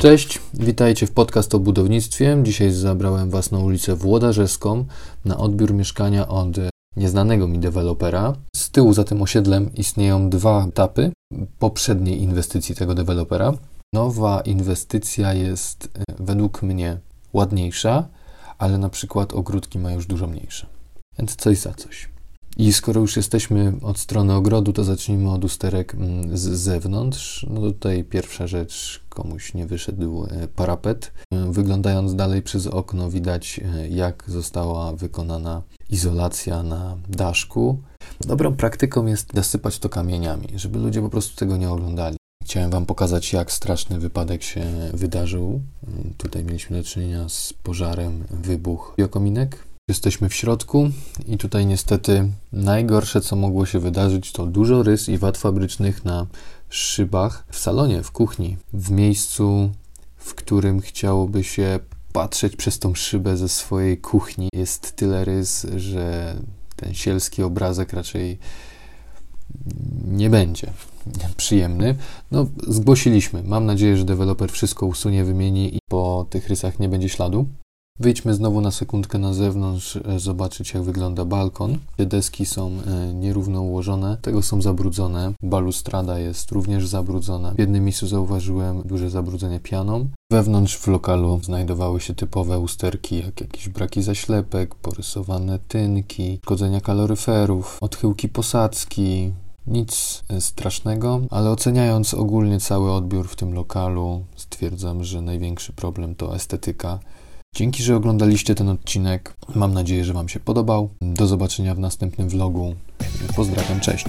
Cześć, witajcie w podcast o budownictwie. Dzisiaj zabrałem Was na ulicę Włodarzewską na odbiór mieszkania od nieznanego mi dewelopera. Z tyłu za tym osiedlem istnieją dwa etapy poprzedniej inwestycji tego dewelopera. Nowa inwestycja jest e, według mnie ładniejsza, ale na przykład ogródki ma już dużo mniejsze. Więc coś za coś. I skoro już jesteśmy od strony ogrodu, to zacznijmy od usterek mm, z zewnątrz. No tutaj pierwsza rzecz, komuś nie wyszedł e, parapet. E, wyglądając dalej przez okno, widać e, jak została wykonana izolacja na daszku. Dobrą praktyką jest zasypać to kamieniami, żeby ludzie po prostu tego nie oglądali. Chciałem Wam pokazać, jak straszny wypadek się wydarzył. Tutaj mieliśmy do czynienia z pożarem, wybuch biokominek Jesteśmy w środku i tutaj niestety najgorsze, co mogło się wydarzyć, to dużo rys i wad fabrycznych na szybach w salonie, w kuchni, w miejscu, w którym chciałoby się patrzeć przez tą szybę ze swojej kuchni. Jest tyle rys, że ten sielski obrazek raczej nie będzie przyjemny. No, zgłosiliśmy. Mam nadzieję, że deweloper wszystko usunie, wymieni i po tych rysach nie będzie śladu. Wyjdźmy znowu na sekundkę na zewnątrz, e, zobaczyć jak wygląda balkon. Te deski są e, nierówno ułożone, tego są zabrudzone. Balustrada jest również zabrudzona. W jednym miejscu zauważyłem duże zabrudzenie pianą. Wewnątrz w lokalu znajdowały się typowe usterki, jak jakieś braki zaślepek, porysowane tynki, szkodzenia kaloryferów, odchyłki posadzki, nic e, strasznego, ale oceniając ogólnie cały odbiór w tym lokalu, stwierdzam, że największy problem to estetyka. Dzięki, że oglądaliście ten odcinek. Mam nadzieję, że Wam się podobał. Do zobaczenia w następnym vlogu. Pozdrawiam, cześć.